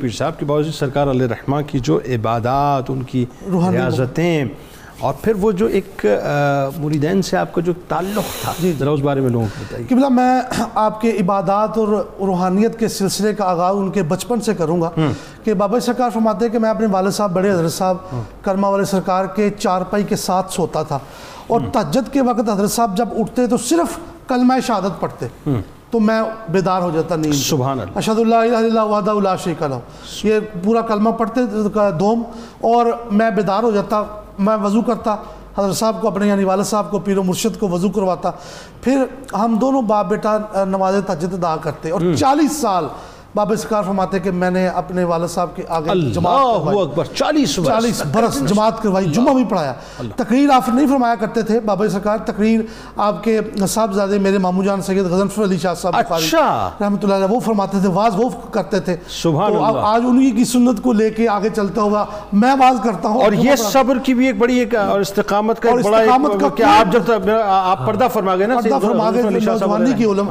پیر صاحب کے باوجود سرکار علیہ رحمہ کی جو عبادات ان کی ریاضتیں اور پھر وہ جو ایک مریدین سے آپ کا جو تعلق تھا جی، ذرا اس بارے میں لوگوں کو بتائیے۔ قبلہ میں آپ کے عبادات اور روحانیت کے سلسلے کا آغاز ان کے بچپن سے کروں گا کہ بابا سرکار فرماتے ہیں کہ میں اپنے والد صاحب بڑے حضرت صاحب کرما والے سرکار کے چارپائی کے ساتھ سوتا تھا۔ اور تہجد کے وقت حضرت صاحب جب اٹھتے تو صرف کلمہ شہادت پڑھتے۔ تو میں بیدار ہو جاتا نہیں سبحان اللہ۔ اشہد اللہ الہ الا اللہ وحدہ لا شریک لہ۔ یہ پورا کلمہ پڑھتے دوم اور میں بیدار ہو جاتا میں وضو کرتا حضرت صاحب کو اپنے یعنی والد صاحب کو پیر و مرشد کو وضو کرواتا۔ پھر ہم دونوں باپ بیٹا نماز تہجد ادا کرتے اور چالیس سال بابا سرکار فرماتے کہ میں نے اپنے والد صاحب کے آگے جماعت اللہ اکبر چالیس برس۔ چالیس برس جماعت کروائی جمعہ بھی پڑھایا۔ تقریر آپ نہیں فرمایا کرتے تھے بابا سرکار تقریر آپ کے صاحبزادے میرے مامو جان سید غزنفر علی شاہ صاحب اچھا۔ رحمۃ اللہ علیہ وہ فرماتے تھے واز وہ کرتے تھے۔ سبحان اللہ۔ آج انہی کی سنت کو لے کے آگے چلتا ہوا میں واز کرتا ہوں۔ اور یہ صبر کی بھی ایک بڑی ایک اور استقامت کا ایک بڑا ایک کہ آپ جب آپ پردہ فرما گئے نا پردہ فرما گئے صاحب نوجوانی کی علم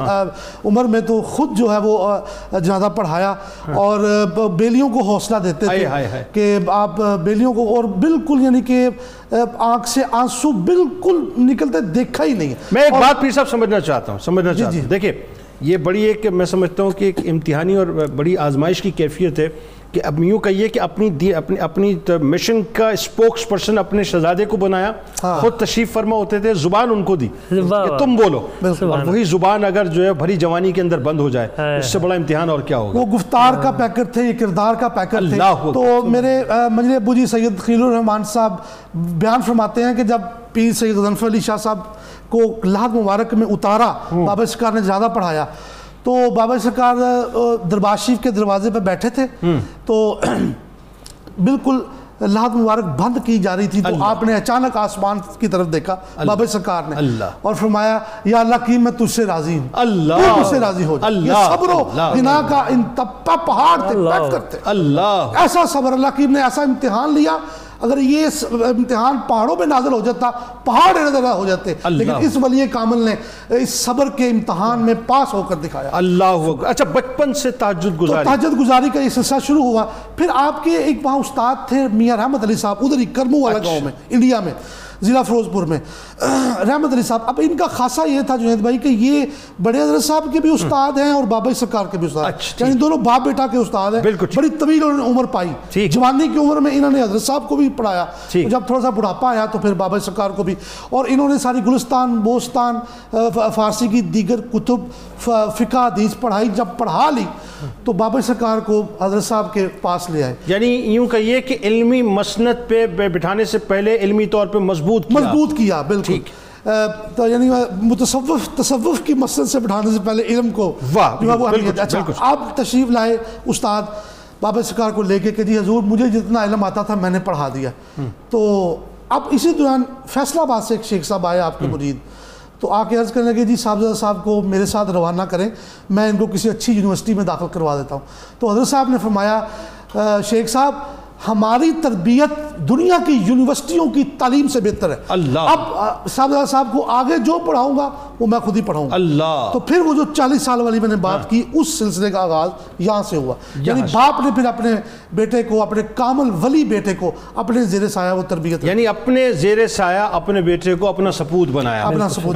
عمر میں تو خود جو ہے وہ جنازہ پڑھایا اور بیلیوں کو حوصلہ دیتے تھے کہ آپ بیلیوں کو اور بالکل یعنی کہ آنکھ سے آنسو بالکل نکلتے دیکھا ہی نہیں میں ایک بات پیر صاحب سمجھنا چاہتا ہوں سمجھنا چاہتا جی۔ ہوں دیکھیں یہ بڑی ایک میں سمجھتا ہوں کہ ایک امتحانی اور بڑی آزمائش کی کیفیت ہے کہ اب یوں کہیے کہ اپنی دی اپنی اپنی مشن کا اسپوکس پرسن اپنے شہزادے کو بنایا ہاں۔ خود تشریف فرما ہوتے تھے زبان ان کو دی کہ تم بولو۔ اور وہی زبان اگر جو ہے بھری جوانی کے اندر بند ہو جائے اس سے بڑا امتحان اور کیا ہوگا وہ گفتار کا پیکر تھے یہ کردار کا پیکر تھے۔ تو میرے مجھے ابو جی سید خلیل الرحمان صاحب بیان فرماتے ہیں کہ جب پیر سید غزنفر علی شاہ صاحب کو لحد مبارک میں اتارا بابا سرکار نے زیادہ پڑھایا۔ تو بابا سرکار دربار شریف کے دروازے پہ بیٹھے تھے۔ تو بالکل لحد مبارک بند کی جا رہی تھی۔ تو آپ نے اچانک آسمان کی طرف دیکھا بابا سرکار نے۔ اور فرمایا یا اللہ کی میں تجھ سے راضی ہوں۔ اللہ۔ مجھ سے راضی ہو جائے یہ صبر و غنا کا ان تپا پہاڑ تھے بیٹھ کرتے ایسا صبر اللہ کی نے ایسا امتحان لیا اگر یہ امتحان پہاڑوں پہ نازل ہو جاتا پہاڑ نظر ہو جاتے لیکن اس ولی کامل نے اس صبر کے امتحان میں پاس ہو کر دکھایا۔ اللہ اچھا بچپن سے تحجد تو گزاری۔ تاجد گزاری کا یہ سلسلہ شروع ہوا۔ پھر آپ کے ایک وہاں استاد تھے میاں رحمت علی صاحب ادھر ہی کرمو والا گاؤں میں انڈیا میں۔ ضلع فروزپور میں۔ رحمت علی صاحب اب ان کا خاصہ یہ تھا جنید بھائی کہ یہ بڑے حضرت صاحب کے بھی استاد ہیں اور بابا سرکار کے بھی استاد اچھا، یعنی دونوں باپ بیٹا کے استاد ہیں۔ بڑی طویل انہوں نے عمر پائی۔ جوانی کی عمر میں انہوں نے حضرت صاحب کو بھی پڑھایا۔ جب تھوڑا سا بڑھاپا آیا تو پھر بابا سرکار کو بھی۔ اور انہوں نے ساری گلستان بوستان فارسی کی دیگر کتب فقہ حدیث پڑھائی جب پڑھا لی تو بابا سرکار کو حضرت صاحب کے پاس لے آئے۔ یعنی یوں کہیے کہ علمی مسند پہ بٹھانے سے پہلے علمی طور پہ مضبوط کیا۔ مضبوط کیا بالکل۔ تو یعنی متصوف تصوف کی مسجد سے بٹھانے سے پہلے علم کو واہ، اچھا۔ آپ تشریف لائے استاد بابا سرکار کو لے کے کہ جی حضور مجھے جتنا علم آتا تھا میں نے پڑھا دیا۔ تو اب اسی دوران فیصلہ آباد سے ایک شیخ صاحب آئے آپ کے مرید۔ تو آ کے عرض کرنے لگے جی صاحبزادہ صاحب کو میرے ساتھ روانہ کریں میں ان کو کسی اچھی یونیورسٹی میں داخل کروا دیتا ہوں۔ تو حضرت صاحب نے فرمایا شیخ صاحب ہماری تربیت دنیا کی یونیورسٹیوں کی تعلیم سے بہتر ہے۔ اللہ۔ اب صاحبزادہ صاحب کو آگے جو پڑھاؤں گا وہ میں خود ہی پڑھاؤں گا۔ اللہ۔ تو پھر وہ جو چالیس سال والی میں نے بات کی اس سلسلے کا آغاز یہاں سے ہوا۔ یعنی باپ نے پھر اپنے بیٹے کو اپنے کامل ولی بیٹے کو اپنے زیر سایہ وہ تربیت یعنی اپنے زیر سایہ اپنے بیٹے کو اپنا سپوت بنایا۔ اپنا سپوت